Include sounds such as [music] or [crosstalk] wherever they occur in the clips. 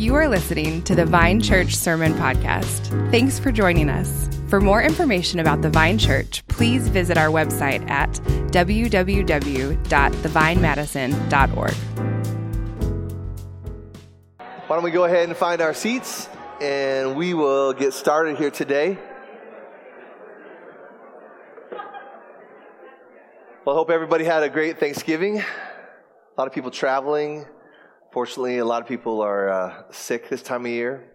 You are listening to the Vine Church Sermon Podcast. Thanks for joining us. For more information about the Vine Church, please visit our website at www.thevinemadison.org. Why don't we go ahead and find our seats and we will get started here today. Well, I hope everybody had a great Thanksgiving. A lot of people traveling. Fortunately, a lot of people are uh, sick this time of year.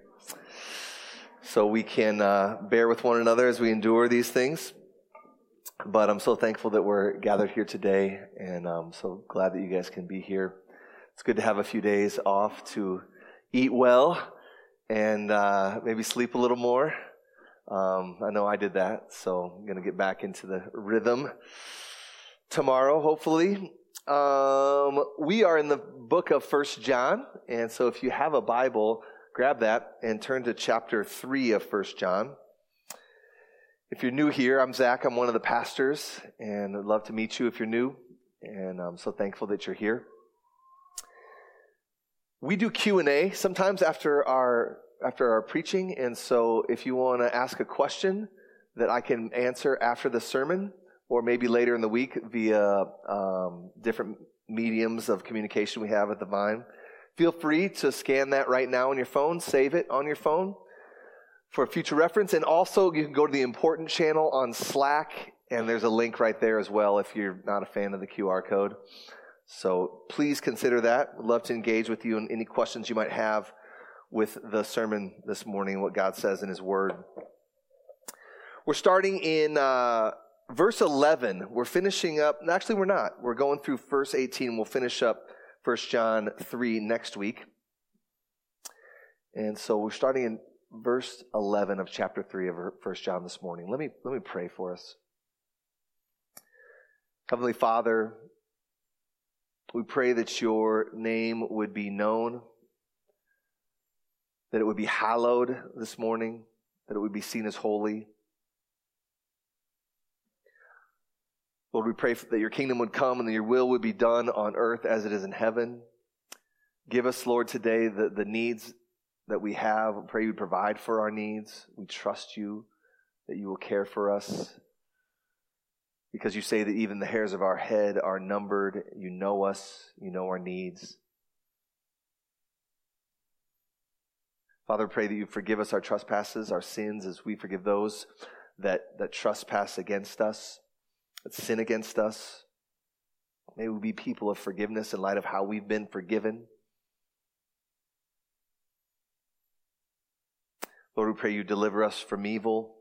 So we can uh, bear with one another as we endure these things. But I'm so thankful that we're gathered here today, and I'm so glad that you guys can be here. It's good to have a few days off to eat well and uh, maybe sleep a little more. Um, I know I did that, so I'm going to get back into the rhythm tomorrow, hopefully. Um, we are in the book of First John, and so if you have a Bible, grab that and turn to chapter three of First John. If you're new here, I'm Zach. I'm one of the pastors, and I'd love to meet you if you're new. And I'm so thankful that you're here. We do Q and A sometimes after our after our preaching, and so if you want to ask a question that I can answer after the sermon, or maybe later in the week via um, different mediums of communication we have at the Vine. Feel free to scan that right now on your phone, save it on your phone for future reference. And also, you can go to the important channel on Slack, and there's a link right there as well if you're not a fan of the QR code. So please consider that. I'd love to engage with you on any questions you might have with the sermon this morning, what God says in His Word. We're starting in uh, verse 11, we're finishing up. Actually, we're not. We're going through verse 18. We'll finish up 1 John 3 next week. And so we're starting in verse 11 of chapter 3 of 1 John this morning. Let me, let me pray for us. Heavenly Father, we pray that your name would be known, that it would be hallowed this morning, that it would be seen as holy. Lord, we pray that your kingdom would come and that your will would be done on earth as it is in heaven. Give us, Lord, today the, the needs that we have. We pray you provide for our needs. We trust you that you will care for us. Because you say that even the hairs of our head are numbered. You know us, you know our needs. Father, pray that you forgive us our trespasses, our sins, as we forgive those that, that trespass against us that sin against us. May we be people of forgiveness in light of how we've been forgiven. Lord, we pray you deliver us from evil.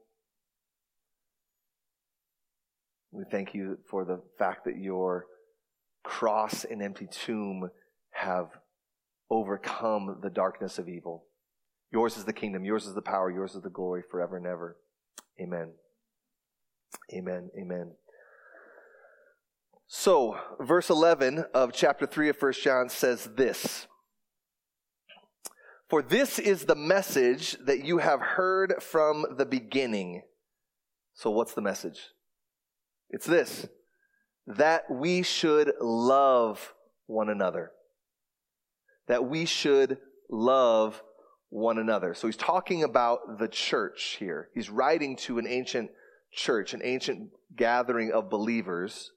We thank you for the fact that your cross and empty tomb have overcome the darkness of evil. Yours is the kingdom, yours is the power, yours is the glory forever and ever. Amen. Amen. Amen. So, verse 11 of chapter 3 of 1 John says this For this is the message that you have heard from the beginning. So, what's the message? It's this that we should love one another. That we should love one another. So, he's talking about the church here. He's writing to an ancient church, an ancient gathering of believers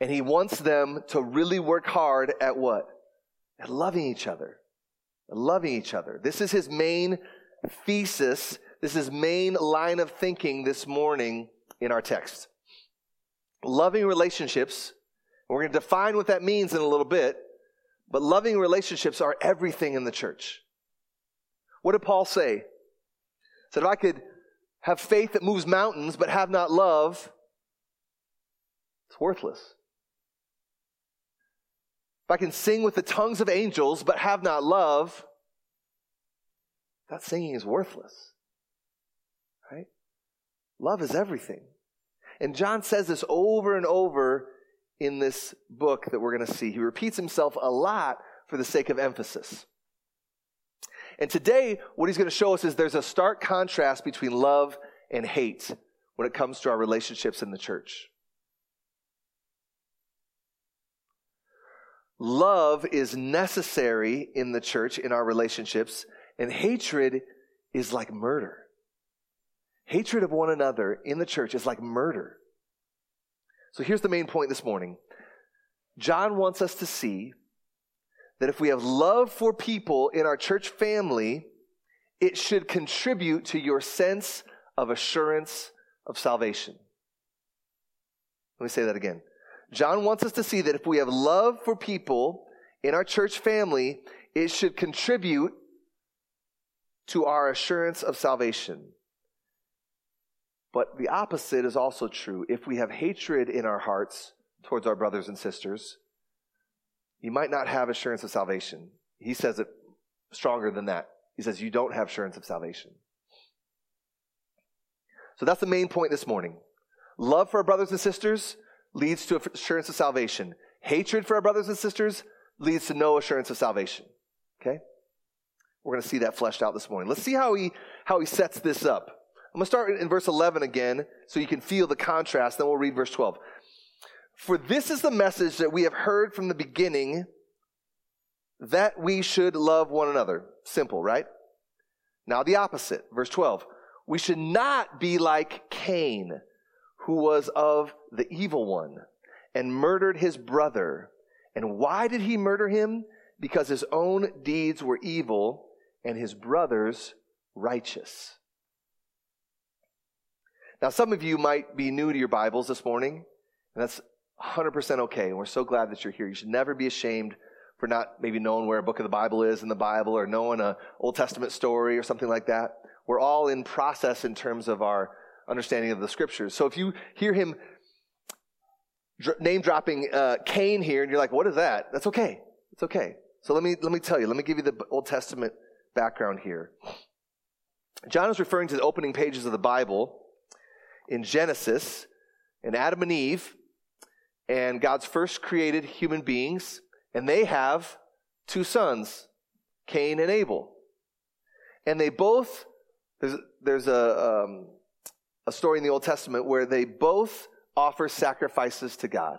and he wants them to really work hard at what? At loving each other. At loving each other. This is his main thesis. This is his main line of thinking this morning in our text. Loving relationships. We're going to define what that means in a little bit. But loving relationships are everything in the church. What did Paul say? Said, if I could have faith that moves mountains but have not love, it's worthless. If I can sing with the tongues of angels but have not love, that singing is worthless. Right? Love is everything. And John says this over and over in this book that we're going to see. He repeats himself a lot for the sake of emphasis. And today, what he's going to show us is there's a stark contrast between love and hate when it comes to our relationships in the church. Love is necessary in the church, in our relationships, and hatred is like murder. Hatred of one another in the church is like murder. So here's the main point this morning John wants us to see that if we have love for people in our church family, it should contribute to your sense of assurance of salvation. Let me say that again. John wants us to see that if we have love for people in our church family, it should contribute to our assurance of salvation. But the opposite is also true. If we have hatred in our hearts towards our brothers and sisters, you might not have assurance of salvation. He says it stronger than that. He says you don't have assurance of salvation. So that's the main point this morning. Love for our brothers and sisters leads to assurance of salvation. Hatred for our brothers and sisters leads to no assurance of salvation. Okay? We're going to see that fleshed out this morning. Let's see how he, how he sets this up. I'm going to start in verse 11 again so you can feel the contrast, then we'll read verse 12. For this is the message that we have heard from the beginning that we should love one another. Simple, right? Now the opposite, verse 12. We should not be like Cain, who was of the evil one and murdered his brother. And why did he murder him? Because his own deeds were evil and his brother's righteous. Now, some of you might be new to your Bibles this morning, and that's 100% okay. And we're so glad that you're here. You should never be ashamed for not maybe knowing where a book of the Bible is in the Bible or knowing an Old Testament story or something like that. We're all in process in terms of our understanding of the scriptures. So if you hear him name dropping uh, Cain here and you're like, what is that? That's okay. It's okay. So let me, let me tell you, let me give you the Old Testament background here. John is referring to the opening pages of the Bible in Genesis and Adam and Eve and God's first created human beings, and they have two sons, Cain and Abel. And they both, there's, there's a, um, a story in the Old Testament where they both offer sacrifices to God.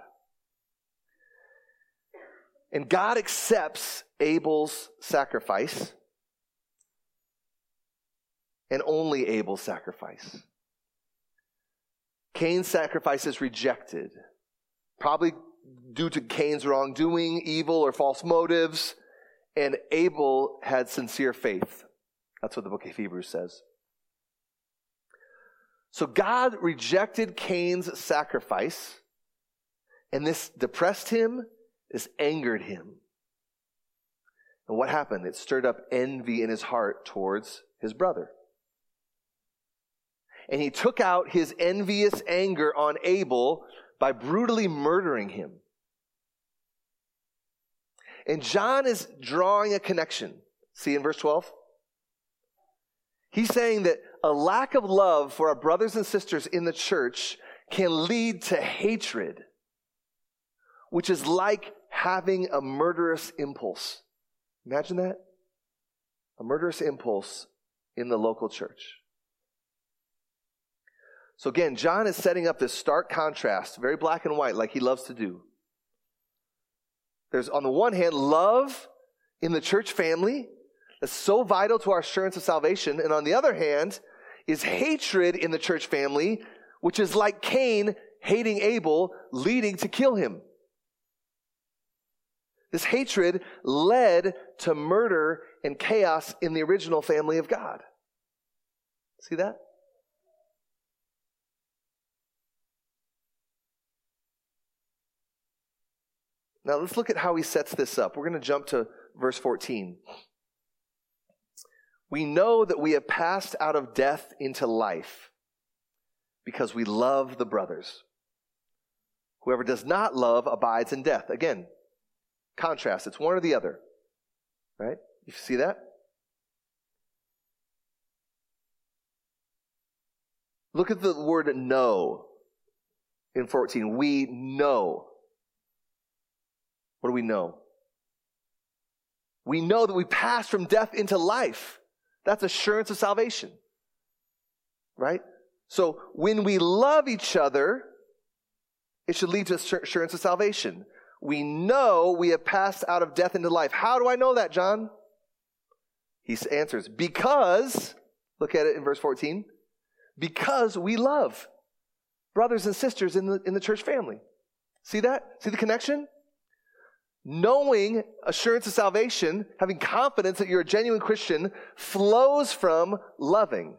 And God accepts Abel's sacrifice and only Abel's sacrifice. Cain's sacrifice is rejected, probably due to Cain's wrongdoing, evil or false motives, and Abel had sincere faith. That's what the book of Hebrews says. So God rejected Cain's sacrifice, and this depressed him, this angered him. And what happened? It stirred up envy in his heart towards his brother and he took out his envious anger on Abel by brutally murdering him. And John is drawing a connection. See in verse 12? He's saying that a lack of love for our brothers and sisters in the church can lead to hatred, which is like having a murderous impulse. Imagine that? A murderous impulse in the local church. So again, John is setting up this stark contrast, very black and white, like he loves to do. There's, on the one hand, love in the church family that's so vital to our assurance of salvation. And on the other hand, is hatred in the church family, which is like Cain hating Abel, leading to kill him. This hatred led to murder and chaos in the original family of God. See that? Now let's look at how he sets this up. We're going to jump to verse 14. We know that we have passed out of death into life because we love the brothers. Whoever does not love abides in death. Again, contrast. It's one or the other. Right? You see that? Look at the word know in 14. We know. What do we know? We know that we pass from death into life. That's assurance of salvation. Right? So when we love each other, it should lead to assurance of salvation. we know we have passed out of death into life. How do I know that, John? He answers, because, look at it in verse 14, because we love brothers and sisters in the, in the church family. See that? See the connection? Knowing assurance of salvation, having confidence that you're a genuine Christian, flows from loving.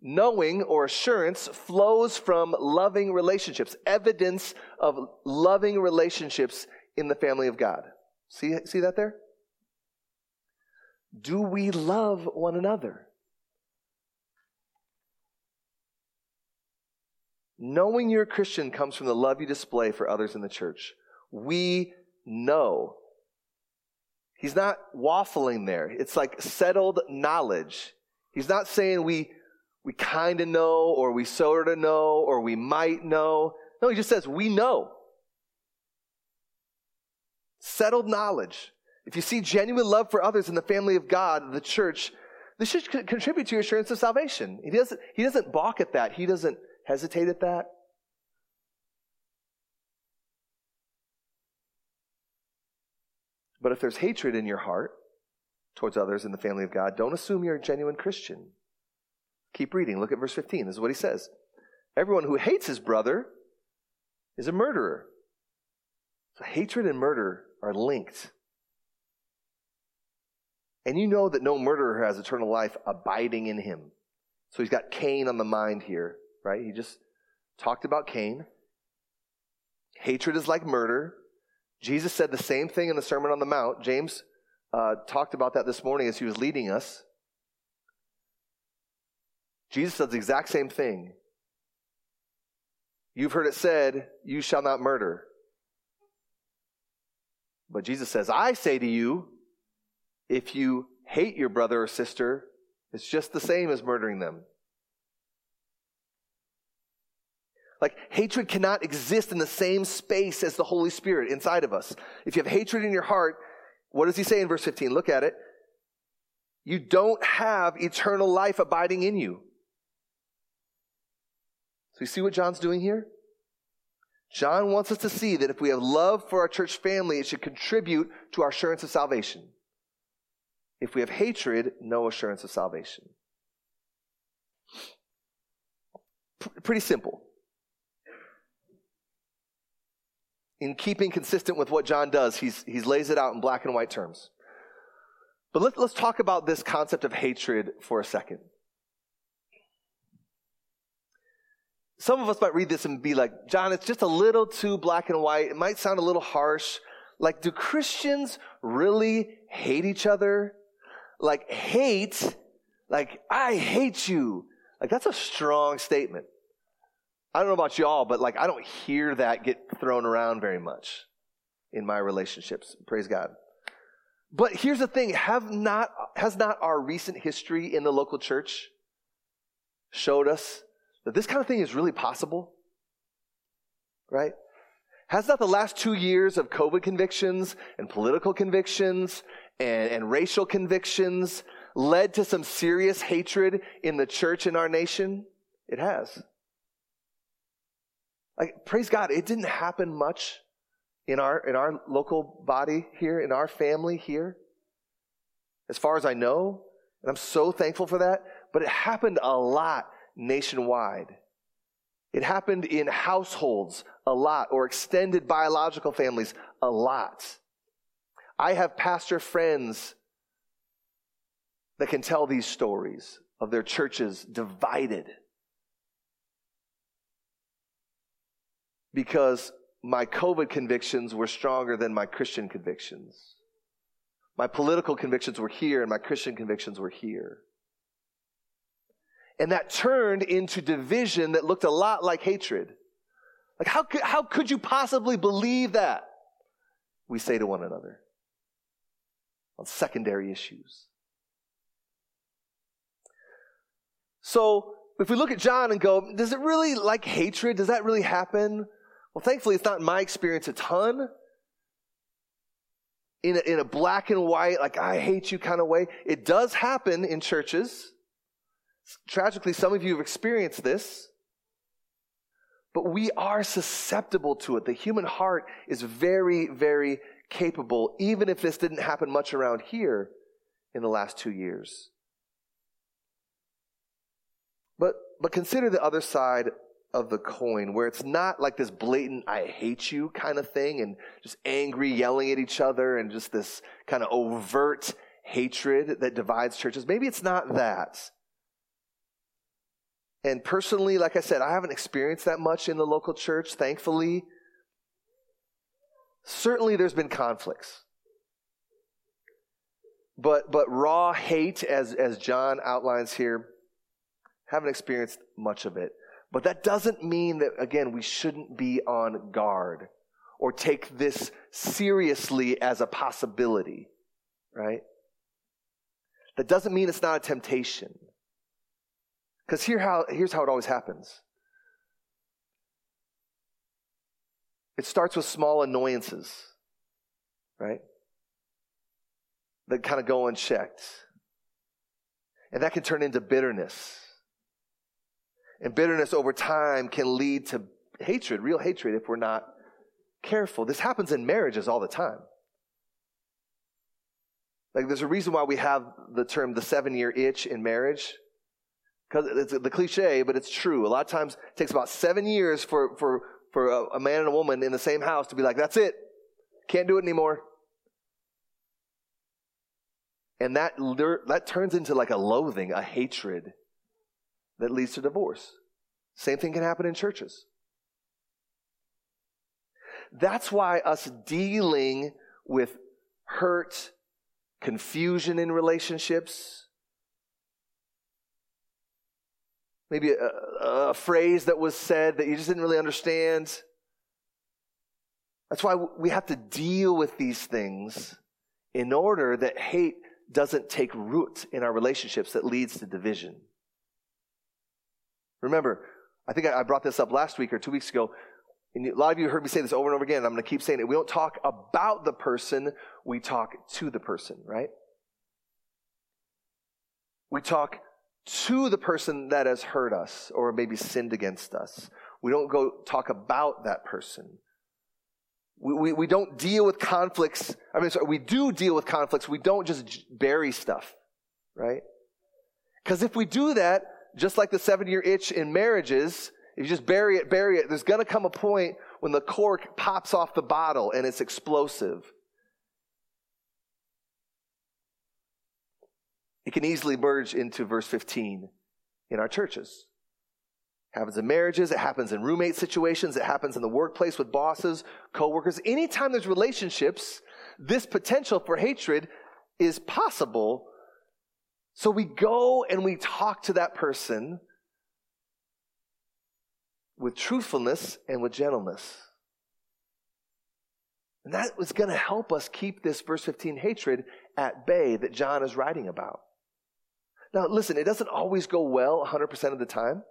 Knowing or assurance flows from loving relationships, evidence of loving relationships in the family of God. See, see that there? Do we love one another? Knowing you're a Christian comes from the love you display for others in the church. We know. He's not waffling there. It's like settled knowledge. He's not saying we we kind of know, or we sort of know, or we might know. No, he just says, we know. Settled knowledge. If you see genuine love for others in the family of God, the church, this should contribute to your assurance of salvation. He doesn't, he doesn't balk at that. He doesn't hesitate at that. But if there's hatred in your heart towards others in the family of God, don't assume you're a genuine Christian. Keep reading. Look at verse 15. This is what he says Everyone who hates his brother is a murderer. So hatred and murder are linked. And you know that no murderer has eternal life abiding in him. So he's got Cain on the mind here, right? He just talked about Cain. Hatred is like murder. Jesus said the same thing in the Sermon on the Mount. James uh, talked about that this morning as he was leading us. Jesus says the exact same thing. You've heard it said, You shall not murder. But Jesus says, I say to you, if you hate your brother or sister, it's just the same as murdering them. Like, hatred cannot exist in the same space as the Holy Spirit inside of us. If you have hatred in your heart, what does he say in verse 15? Look at it. You don't have eternal life abiding in you. So you see what John's doing here? John wants us to see that if we have love for our church family, it should contribute to our assurance of salvation. If we have hatred, no assurance of salvation. P- pretty simple. In keeping consistent with what John does, he's, he lays it out in black and white terms. But let, let's talk about this concept of hatred for a second. some of us might read this and be like, John, it's just a little too black and white. It might sound a little harsh. Like, do Christians really hate each other? Like, hate, like, I hate you. Like, that's a strong statement. I don't know about y'all, but like, I don't hear that get thrown around very much in my relationships. Praise God. But here's the thing have not, has not our recent history in the local church showed us that this kind of thing is really possible? Right? Has not the last two years of COVID convictions and political convictions and, and racial convictions led to some serious hatred in the church in our nation? It has. Like, praise God, it didn't happen much in our, in our local body here, in our family here, as far as I know. And I'm so thankful for that. But it happened a lot nationwide. It happened in households a lot, or extended biological families a lot. I have pastor friends that can tell these stories of their churches divided because my COVID convictions were stronger than my Christian convictions. My political convictions were here and my Christian convictions were here. And that turned into division that looked a lot like hatred. Like, how could, how could you possibly believe that? We say to one another on secondary issues. So, if we look at John and go, does it really like hatred? Does that really happen? Well, thankfully, it's not in my experience a ton. In a, in a black and white, like, I hate you kind of way. It does happen in churches. Tragically, some of you have experienced this. But we are susceptible to it. The human heart is very, very capable, even if this didn't happen much around here in the last two years. But, but consider the other side of the coin where it's not like this blatant I hate you kind of thing and just angry yelling at each other and just this kind of overt hatred that divides churches. Maybe it's not that. And personally, like I said, I haven't experienced that much in the local church, thankfully. Certainly there's been conflicts. But but raw hate as as John outlines here, haven't experienced much of it. But that doesn't mean that, again, we shouldn't be on guard or take this seriously as a possibility, right? That doesn't mean it's not a temptation. Because here how, here's how it always happens it starts with small annoyances, right? That kind of go unchecked. And that can turn into bitterness and bitterness over time can lead to hatred, real hatred, if we're not careful. This happens in marriages all the time. Like, there's a reason why we have the term the seven year itch in marriage. Because it's the cliche, but it's true. A lot of times it takes about seven years for, for, for a, a man and a woman in the same house to be like, that's it. Can't do it anymore. And that, that turns into like a loathing, a hatred that leads to divorce. Same thing can happen in churches. That's why us dealing with hurt, confusion in relationships, maybe a, a, phrase that was said that you just didn't really understand. That's why we have to deal with these things in order that hate doesn't take root in our relationships that leads to division. Remember, I think I brought this up last week or two weeks ago. And a lot of you heard me say this over and over again. I'm going to keep saying it. We don't talk about the person, we talk to the person, right? We talk to the person that has hurt us or maybe sinned against us. We don't go talk about that person. We, we, we don't deal with conflicts. I mean, sorry, we do deal with conflicts. We don't just bury stuff, right? Because if we do that, just like the seven year itch in marriages, if you just bury it, bury it, there's going to come a point when the cork pops off the bottle and it's explosive. It can easily merge into verse 15 in our churches. It happens in marriages, it happens in roommate situations, it happens in the workplace with bosses, coworkers. Anytime there's relationships, this potential for hatred is possible so we go and we talk to that person with truthfulness and with gentleness. And that was going to help us keep this verse 15 hatred at bay that John is writing about. Now, listen, it doesn't always go well 100% of the time,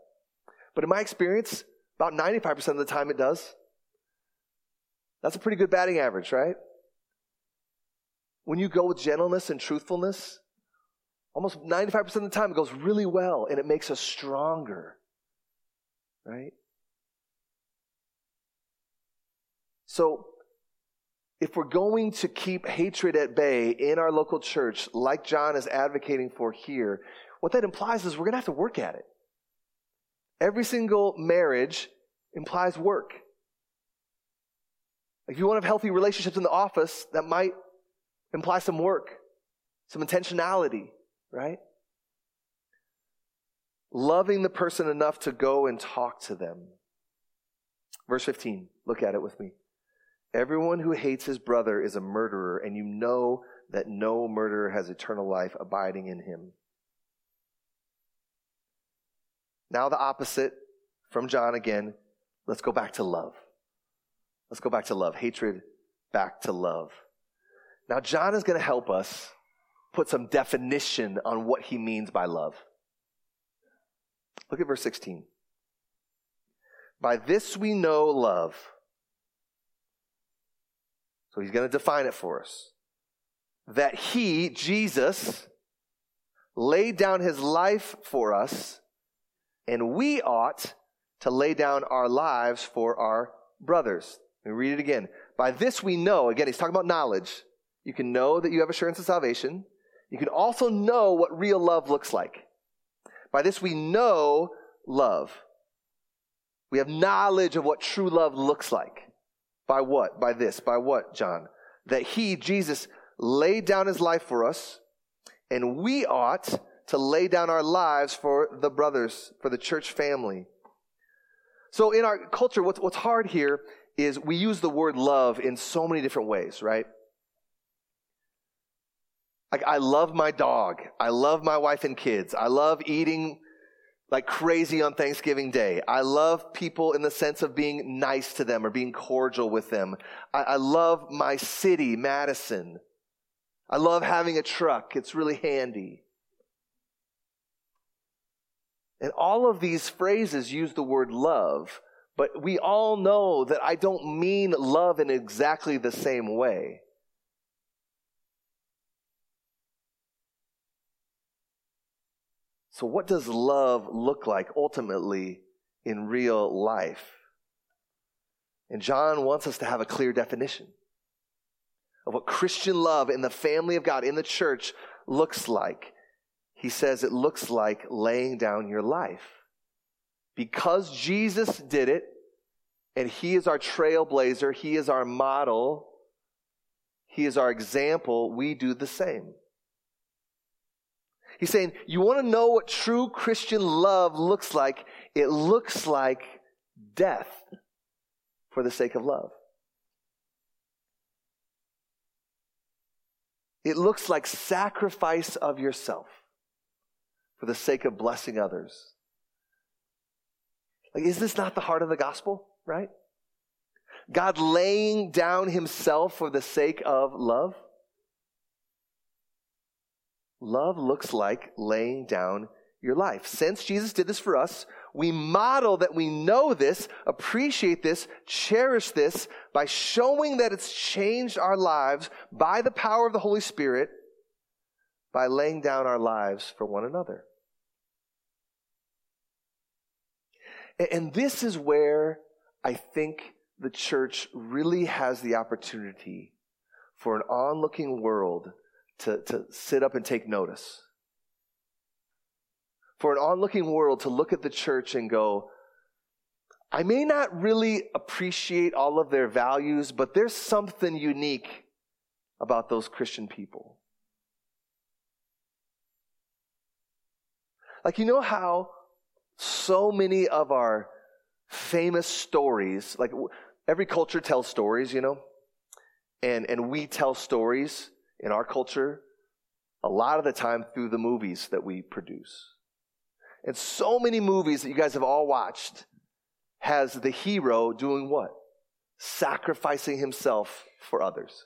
but in my experience, about 95% of the time it does. That's a pretty good batting average, right? When you go with gentleness and truthfulness, Almost 95% of the time, it goes really well and it makes us stronger. Right? So, if we're going to keep hatred at bay in our local church, like John is advocating for here, what that implies is we're going to have to work at it. Every single marriage implies work. If you want to have healthy relationships in the office, that might imply some work, some intentionality right? Loving the person enough to go and talk to them. Verse 15, look at it with me. Everyone who hates his brother is a murderer, and you know that no murderer has eternal life abiding in him. Now, the opposite from John again. Let's go back to love. Let's go back to love. Hatred back to love. Now, John is going to help us put some definition on what he means by love. Look at verse 16. By this we know love. So he's going to define it for us. That he, Jesus, laid down his life for us, and we ought to lay down our lives for our brothers. Let me read it again. By this we know, again, he's talking about knowledge. You can know that you have assurance of salvation. You can also know what real love looks like. By this we know love. We have knowledge of what true love looks like. By what? By this. By what, John? That he, Jesus, laid down his life for us, and we ought to lay down our lives for the brothers, for the church family. So in our culture, what's, what's hard here is we use the word love in so many different ways, right? Like, I love my dog. I love my wife and kids. I love eating like crazy on Thanksgiving Day. I love people in the sense of being nice to them or being cordial with them. I, I love my city, Madison. I love having a truck. It's really handy. And all of these phrases use the word love, but we all know that I don't mean love in exactly the same way. So, what does love look like ultimately in real life? And John wants us to have a clear definition of what Christian love in the family of God, in the church, looks like. He says it looks like laying down your life. Because Jesus did it, and He is our trailblazer, He is our model, He is our example, we do the same. He's saying, You want to know what true Christian love looks like? It looks like death for the sake of love. It looks like sacrifice of yourself for the sake of blessing others. Like, is this not the heart of the gospel, right? God laying down himself for the sake of love? Love looks like laying down your life. Since Jesus did this for us, we model that we know this, appreciate this, cherish this by showing that it's changed our lives by the power of the Holy Spirit by laying down our lives for one another. And this is where I think the church really has the opportunity for an onlooking world to, to sit up and take notice. For an onlooking world to look at the church and go, I may not really appreciate all of their values, but there's something unique about those Christian people. Like, you know how so many of our famous stories, like every culture tells stories, you know, and, and we tell stories in our culture a lot of the time through the movies that we produce. And so many movies that you guys have all watched has the hero doing what? Sacrificing himself for others.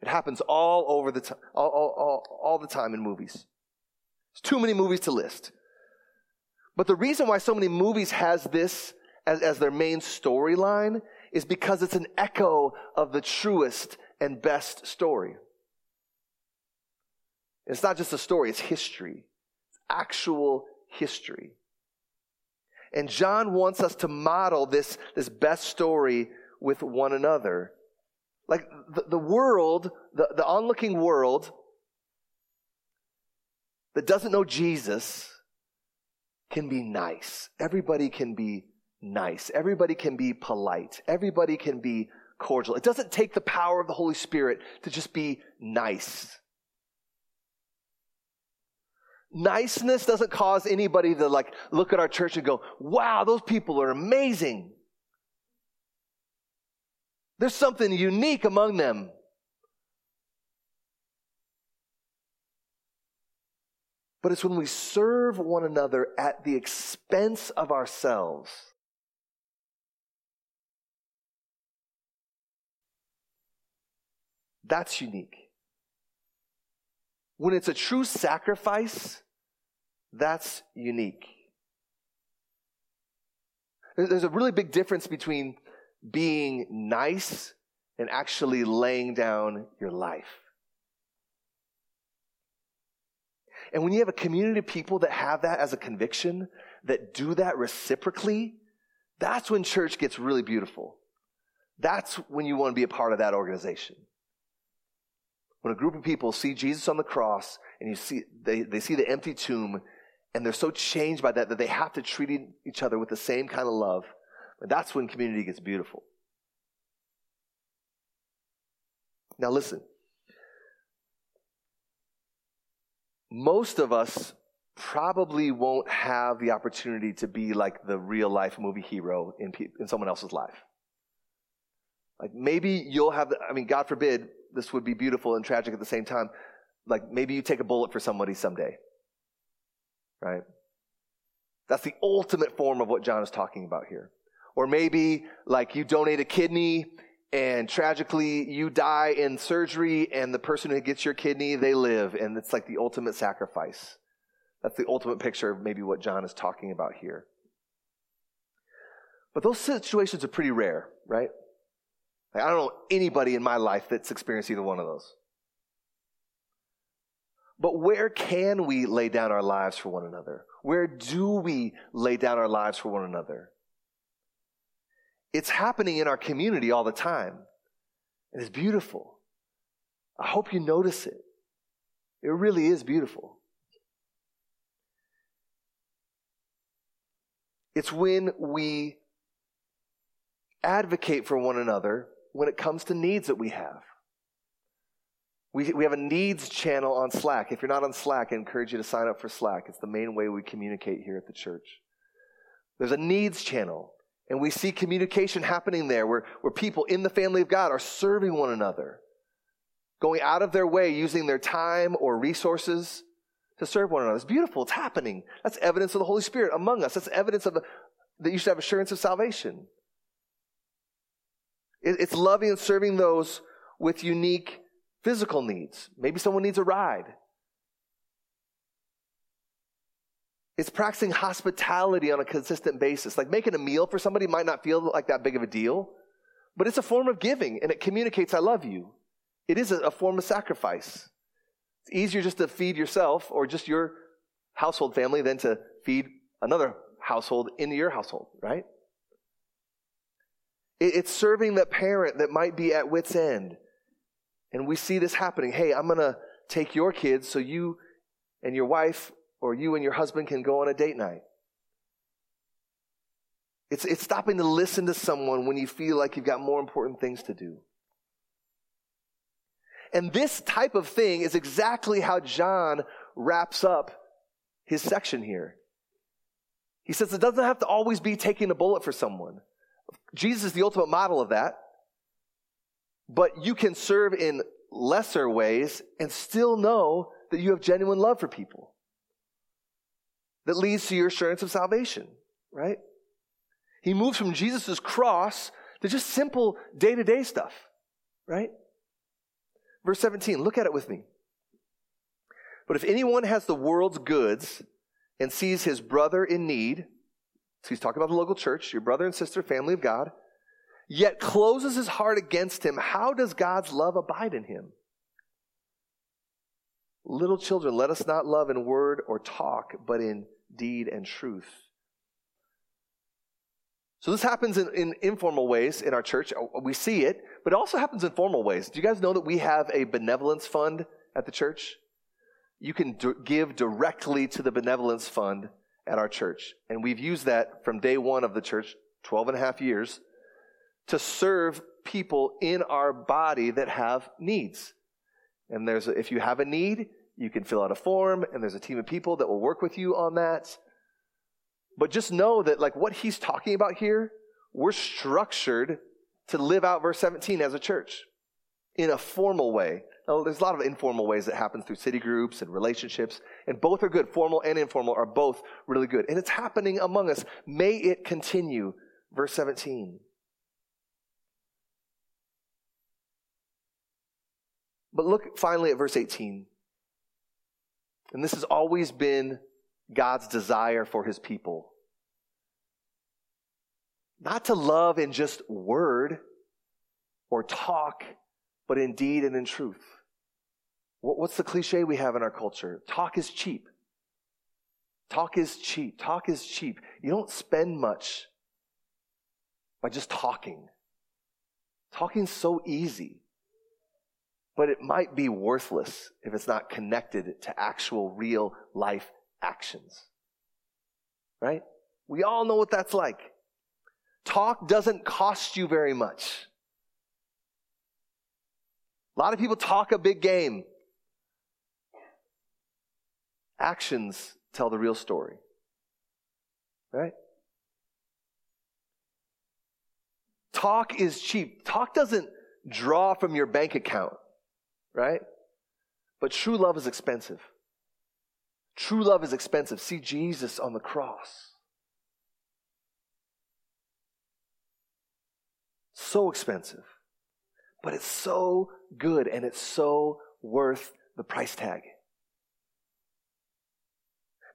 It happens all over the time, all, all, all, all the time in movies. There's too many movies to list. But the reason why so many movies has this as, as their main storyline is because it's an echo of the truest and best story. It's not just a story, it's history. It's actual history. And John wants us to model this, this best story with one another. Like the, the world, the, the onlooking world that doesn't know Jesus can be nice. Everybody can be nice. Everybody can be polite. Everybody can be cordial. It doesn't take the power of the Holy Spirit to just be nice. Niceness doesn't cause anybody to like look at our church and go, wow, those people are amazing. There's something unique among them. But it's when we serve one another at the expense of ourselves. That's unique. When it's a true sacrifice, that's unique. There's a really big difference between being nice and actually laying down your life. And when you have a community of people that have that as a conviction, that do that reciprocally, That's when church gets really beautiful. That's when you want to be a part of that organization. When a group of people see Jesus on the cross and you see, they, they see the empty tomb and they're so changed by that that they have to treat each other with the same kind of love. And That's when community gets beautiful. Now, listen. Most of us probably won't have the opportunity to be like the real life movie hero in, in someone else's life. Like maybe you'll have, the, I mean, God forbid, this would be beautiful and tragic at the same time. Like maybe you take a bullet for somebody someday. Right? That's the ultimate form of what John is talking about here. Or maybe like you donate a kidney and tragically you die in surgery and the person who gets your kidney, they live and it's like the ultimate sacrifice. That's the ultimate picture of maybe what John is talking about here. But those situations are pretty rare, right? Like, I don't know anybody in my life that's experienced either one of those. But where can we lay down our lives for one another? Where do we lay down our lives for one another? It's happening in our community all the time. And it's beautiful. I hope you notice it. It really is beautiful. It's when we advocate for one another when it comes to needs that we have. We, we have a needs channel on Slack. If you're not on Slack, I encourage you to sign up for Slack. It's the main way we communicate here at the church. There's a needs channel, and we see communication happening there where, where people in the family of God are serving one another, going out of their way, using their time or resources to serve one another. It's beautiful. It's happening. That's evidence of the Holy Spirit among us. That's evidence of the, that you should have assurance of salvation. It, it's loving and serving those with unique physical needs. Maybe someone needs a ride. It's practicing hospitality on a consistent basis. Like making a meal for somebody might not feel like that big of a deal, but it's a form of giving and it communicates, I love you. It is a, form of sacrifice. It's easier just to feed yourself or just your household family than to feed another household into your household, right? It's serving that parent that might be at wit's end. And we see this happening. Hey, I'm going to take your kids so you and your wife or you and your husband can go on a date night. It's, it's stopping to listen to someone when you feel like you've got more important things to do. And this type of thing is exactly how John wraps up his section here. He says it doesn't have to always be taking a bullet for someone. Jesus is the ultimate model of that. But you can serve in lesser ways and still know that you have genuine love for people. That leads to your assurance of salvation, right? He moves from Jesus' cross to just simple day to day stuff, right? Verse 17, look at it with me. But if anyone has the world's goods and sees his brother in need, so he's talking about the local church, your brother and sister, family of God, yet closes his heart against him, how does God's love abide in him? Little children, let us not love in word or talk, but in deed and truth. So this happens in, in, informal ways in our church. We see it, but it also happens in formal ways. Do you guys know that we have a benevolence fund at the church? You can give directly to the benevolence fund at our church. And we've used that from day one of the church, 12 and a half years, to serve people in our body that have needs. And there's, a, if you have a need, you can fill out a form, and there's a team of people that will work with you on that. But just know that, like, what he's talking about here, we're structured to live out verse 17 as a church in a formal way. Now, there's a lot of informal ways that happen through city groups and relationships, and both are good. Formal and informal are both really good. And it's happening among us. May it continue. Verse 17. But look finally at verse 18. And this has always been God's desire for his people. Not to love in just word or talk, but in deed and in truth. What's the cliche we have in our culture? Talk is cheap. Talk is cheap. Talk is cheap. You don't spend much by just talking. Talking's so easy, but it might be worthless if it's not connected to actual real life actions. Right? We all know what that's like. Talk doesn't cost you very much. A lot of people talk a big game. Actions tell the real story. Right? Talk is cheap. Talk doesn't draw from your bank account, right? But true love is expensive. True love is expensive. See Jesus on the cross. So expensive, but it's so good and it's so worth the price tag.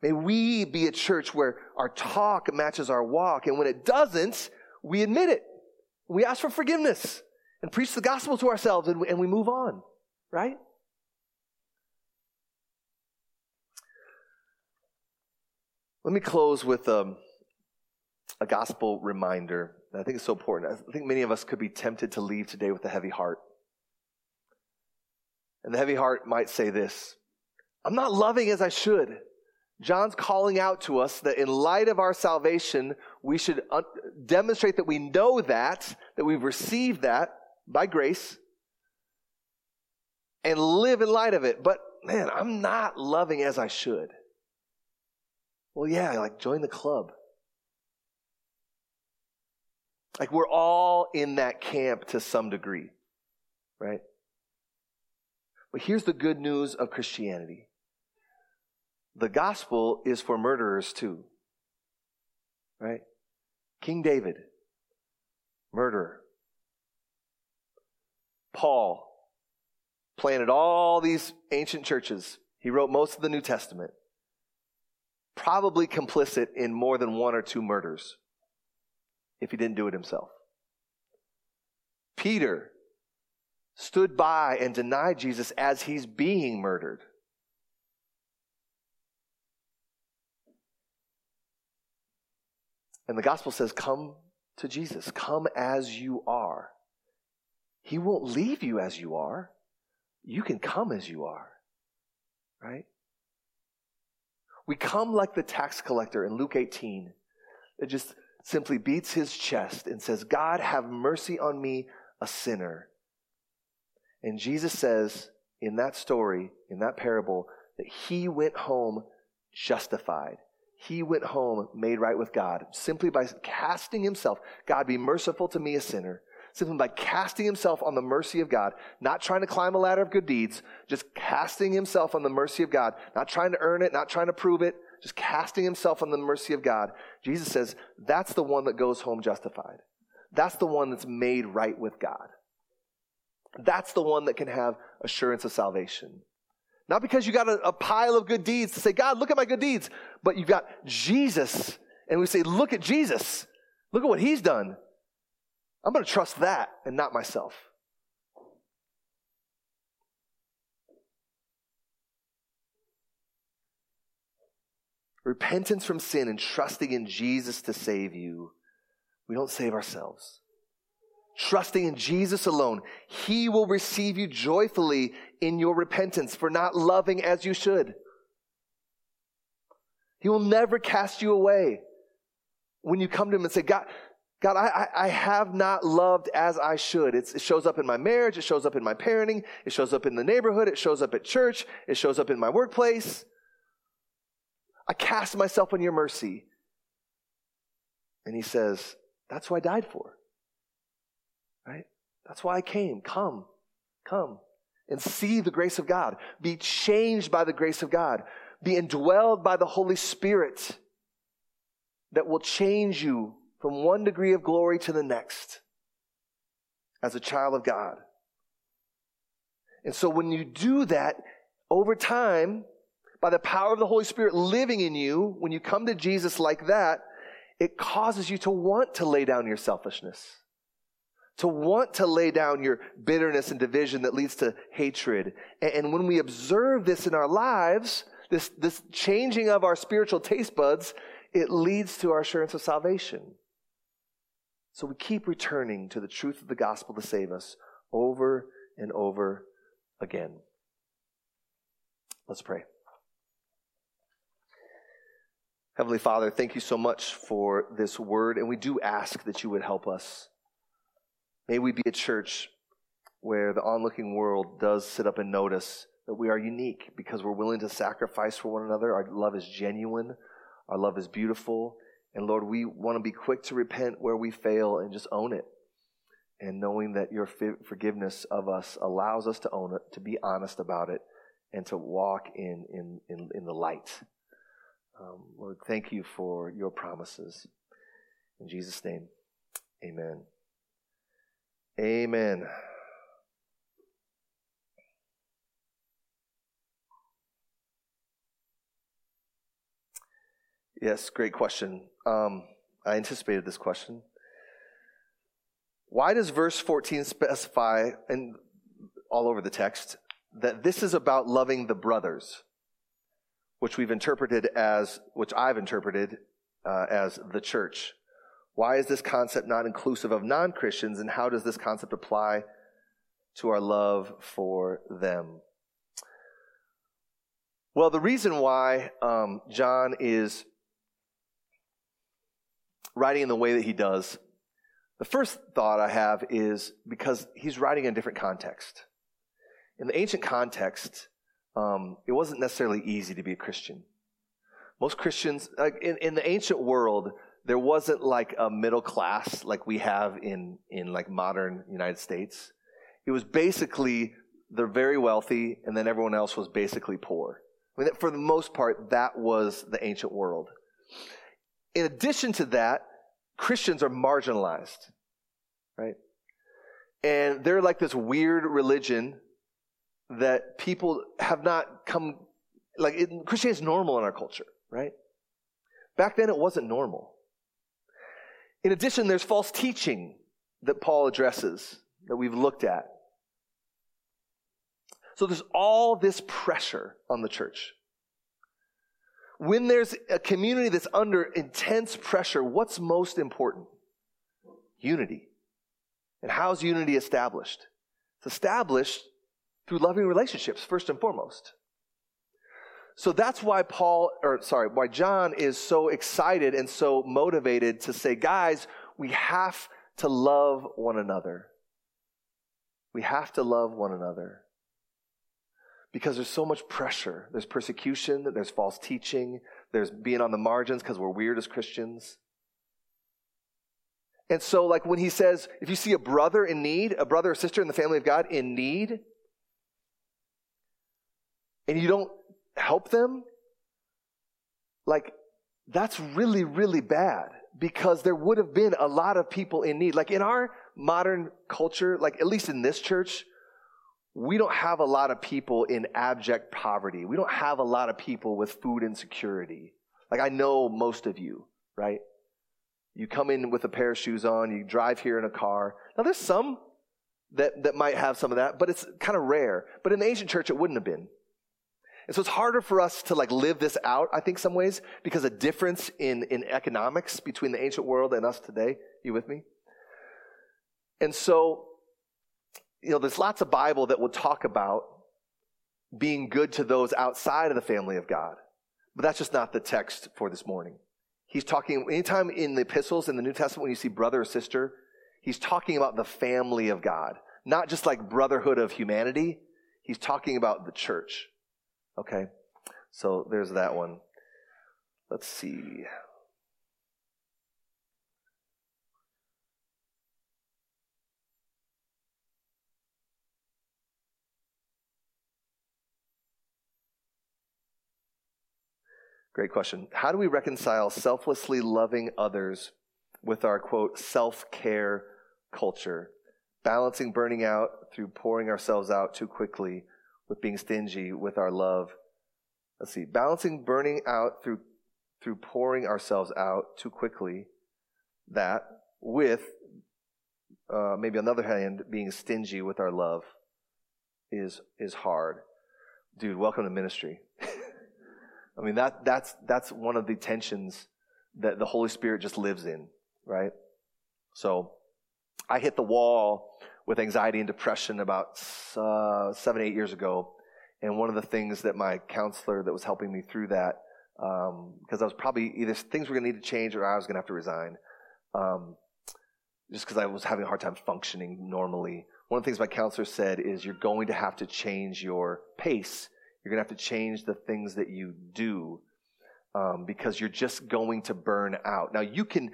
May we be a church where our talk matches our walk, and when it doesn't, we admit it. We ask for forgiveness and preach the gospel to ourselves, and we, and we move on, right? Let me close with um, a gospel reminder. I think it's so important. I think many of us could be tempted to leave today with a heavy heart. And the heavy heart might say this I'm not loving as I should. John's calling out to us that in light of our salvation, we should un- demonstrate that we know that, that we've received that by grace, and live in light of it. But man, I'm not loving as I should. Well, yeah, like join the club. Like we're all in that camp to some degree, right? But here's the good news of Christianity the gospel is for murderers too. Right? King David, murderer. Paul planted all these ancient churches. He wrote most of the New Testament. Probably complicit in more than one or two murders if he didn't do it himself. Peter stood by and denied Jesus as he's being murdered. And the gospel says, Come to Jesus. Come as you are. He won't leave you as you are. You can come as you are. Right? We come like the tax collector in Luke 18. that just simply beats his chest and says, God, have mercy on me, a sinner. And Jesus says in that story, in that parable, that he went home justified he went home made right with God simply by casting himself. God, be merciful to me, a sinner. Simply by casting himself on the mercy of God, not trying to climb a ladder of good deeds, just casting himself on the mercy of God, not trying to earn it, not trying to prove it, just casting himself on the mercy of God. Jesus says that's the one that goes home justified. That's the one that's made right with God. That's the one that can have assurance of salvation. Not because you got a, a, pile of good deeds to say, God, look at my good deeds, but you've got Jesus. And we say, look at Jesus. Look at what he's done. I'm going to trust that and not myself. Repentance from sin and trusting in Jesus to save you. We don't save ourselves trusting in Jesus alone, He will receive you joyfully in your repentance for not loving as you should. He will never cast you away when you come to Him and say, God, God, I, I have not loved as I should. It's, it shows up in my marriage. It shows up in my parenting. It shows up in the neighborhood. It shows up at church. It shows up in my workplace. I cast myself on your mercy. And he says, That's who I died for. Right? That's why I came. Come, come and see the grace of God. Be changed by the grace of God. Be indwelled by the Holy Spirit that will change you from one degree of glory to the next as a child of God. And so when you do that over time, by the power of the Holy Spirit living in you, when you come to Jesus like that, it causes you to want to lay down your selfishness to want to lay down your bitterness and division that leads to hatred. And when we observe this in our lives, this, this changing of our spiritual taste buds, it leads to our assurance of salvation. So we keep returning to the truth of the gospel to save us over and over again. Let's pray. Heavenly Father, thank you so much for this word, and we do ask that you would help us. May we be a church where the onlooking world does sit up and notice that we are unique because we're willing to sacrifice for one another. Our love is genuine, our love is beautiful. And Lord, we want to be quick to repent where we fail and just own it. And knowing that your forgiveness of us allows us to own it, to be honest about it, and to walk in, in, in, in the light. Um, Lord, thank you for your promises. In Jesus' name, amen. Amen. Yes, great question. Um, I anticipated this question. Why does verse 14 specify, and all over the text, that this is about loving the brothers, which we've interpreted as, which I've interpreted uh, as the church? Why is this concept not inclusive of non Christians, and how does this concept apply to our love for them? Well, the reason why um, John is writing in the way that he does, the first thought I have is because he's writing in a different context. In the ancient context, um, it wasn't necessarily easy to be a Christian. Most Christians, like in, in the ancient world, there wasn't like a middle class like we have in, in like modern United States. It was basically the very wealthy, and then everyone else was basically poor. I mean, for the most part, that was the ancient world. In addition to that, Christians are marginalized, right? And they're like this weird religion that people have not come, like it, Christianity is normal in our culture, right? Back then it wasn't normal. In addition, there's false teaching that Paul addresses that we've looked at. So there's all this pressure on the church. When there's a community that's under intense pressure, what's most important? Unity. And how's unity established? It's established through loving relationships, first and foremost. So that's why Paul, or sorry, why John is so excited and so motivated to say, guys, we have to love one another. We have to love one another because there's so much pressure. There's persecution, there's false teaching, there's being on the margins because we're weird as Christians. And so, like when he says, if you see a brother in need, a brother or sister in the family of God in need, and you don't help them, like that's really, really bad because there would have been a lot of people in need. Like in our modern culture, like at least in this church, we don't have a lot of people in abject poverty. We don't have a lot of people with food insecurity. Like I know most of you, right? You come in with a pair of shoes on, you drive here in a car. Now there's some that, that might have some of that, but it's kind of rare. But in the ancient church, it wouldn't have been. And so it's harder for us to like live this out, I think, some ways, because a difference in, in economics between the ancient world and us today. You with me? And so you know, there's lots of Bible that will talk about being good to those outside of the family of God. But that's just not the text for this morning. He's talking, anytime in the epistles in the New Testament when you see brother or sister, he's talking about the family of God, not just like brotherhood of humanity. He's talking about the church. Okay? So there's that one. Let's see. Great question. How do we reconcile selflessly loving others with our quote self care culture, balancing burning out through pouring ourselves out too quickly with being stingy with our love? Let's see. Balancing burning out through through pouring ourselves out too quickly, that with uh, maybe on the other hand, being stingy with our love is is hard. Dude, welcome to ministry. [laughs] I mean, that, that's, that's one of the tensions that the Holy Spirit just lives in, right? So I hit the wall with anxiety and depression about uh, seven, eight years ago. And one of the things that my counselor that was helping me through that, because um, I was probably either things were going to need to change or I was going to have to resign, um, just because I was having a hard time functioning normally. One of the things my counselor said is you're going to have to change your pace. You're going to have to change the things that you do um, because you're just going to burn out. Now you can,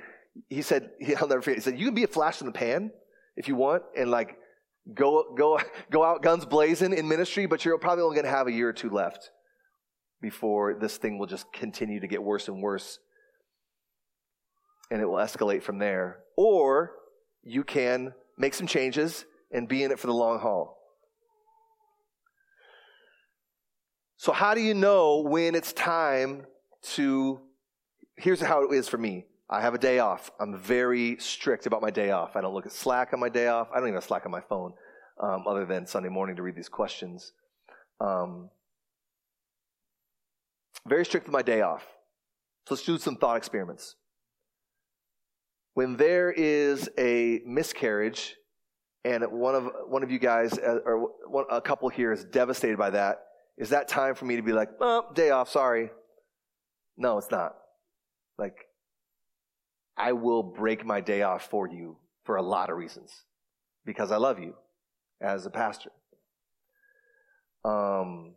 he said, [laughs] I'll never forget, he said, you can be a flash in the pan if you want and like go, go, [laughs] go out guns blazing in ministry, but you're probably only going to have a year or two left before this thing will just continue to get worse and worse and it will escalate from there. Or you can make some changes and be in it for the long haul. So, how do you know when it's time to? Here's how it is for me. I have a day off. I'm very strict about my day off. I don't look at Slack on my day off. I don't even have Slack on my phone, um, other than Sunday morning to read these questions. Um, very strict with my day off. So let's do some thought experiments. When there is a miscarriage, and one of one of you guys uh, or a couple here is devastated by that, is that time for me to be like, "Oh, day off, sorry"? No, it's not. Like I will break my day off for you for a lot of reasons because I love you as a pastor. Um,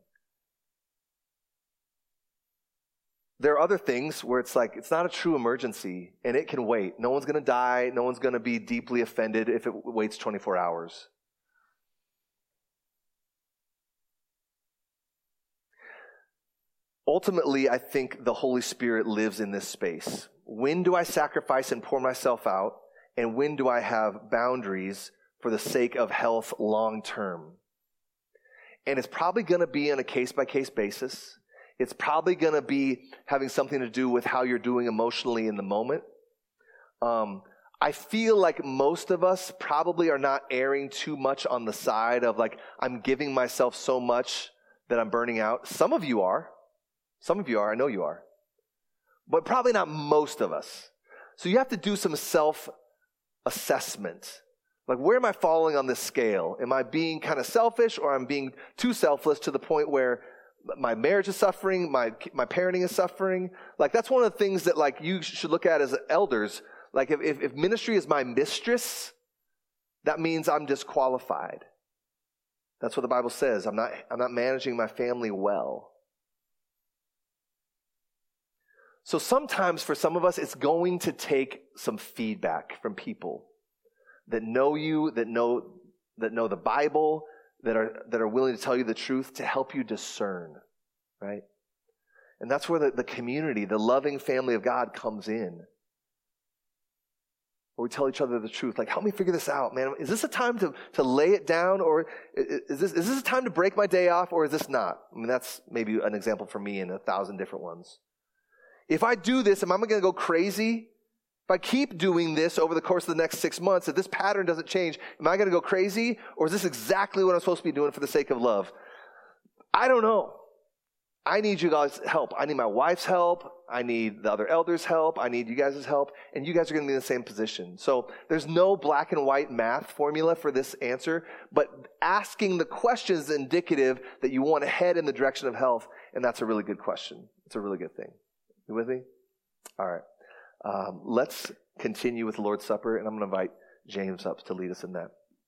there are other things where it's like it's not a true emergency and it can wait. No one's going to die. No one's going to be deeply offended if it waits 24 hours. Ultimately, I think the Holy Spirit lives in this space. When do I sacrifice and pour myself out? And when do I have boundaries for the sake of health long term? And it's probably going to be on a case by case basis. It's probably going to be having something to do with how you're doing emotionally in the moment. Um, I feel like most of us probably are not erring too much on the side of like, I'm giving myself so much that I'm burning out. Some of you are. Some of you are. I know you are but probably not most of us. So you have to do some self assessment. Like, where am I falling on this scale? Am I being kind of selfish or I'm being too selfless to the point where my marriage is suffering, my, my parenting is suffering? Like, that's one of the things that, like, you should look at as elders. Like, if, if, if ministry is my mistress, that means I'm disqualified. That's what the Bible says. I'm not, I'm not managing my family well. So sometimes for some of us, it's going to take some feedback from people that know you, that know, that know the Bible, that are, that are willing to tell you the truth to help you discern, right? And that's where the, the community, the loving family of God comes in. Where we tell each other the truth. Like, help me figure this out, man. Is this a time to, to lay it down or is this, is this a time to break my day off or is this not? I mean, that's maybe an example for me and a thousand different ones. If I do this, am I going to go crazy? If I keep doing this over the course of the next six months, if this pattern doesn't change, am I going to go crazy? Or is this exactly what I'm supposed to be doing for the sake of love? I don't know. I need you guys' help. I need my wife's help. I need the other elders' help. I need you guys' help. And you guys are going to be in the same position. So there's no black and white math formula for this answer, but asking the question is indicative that you want to head in the direction of health. And that's a really good question. It's a really good thing. You with me? All right. Um, let's continue with the Lord's Supper, and I'm going to invite James up to lead us in that.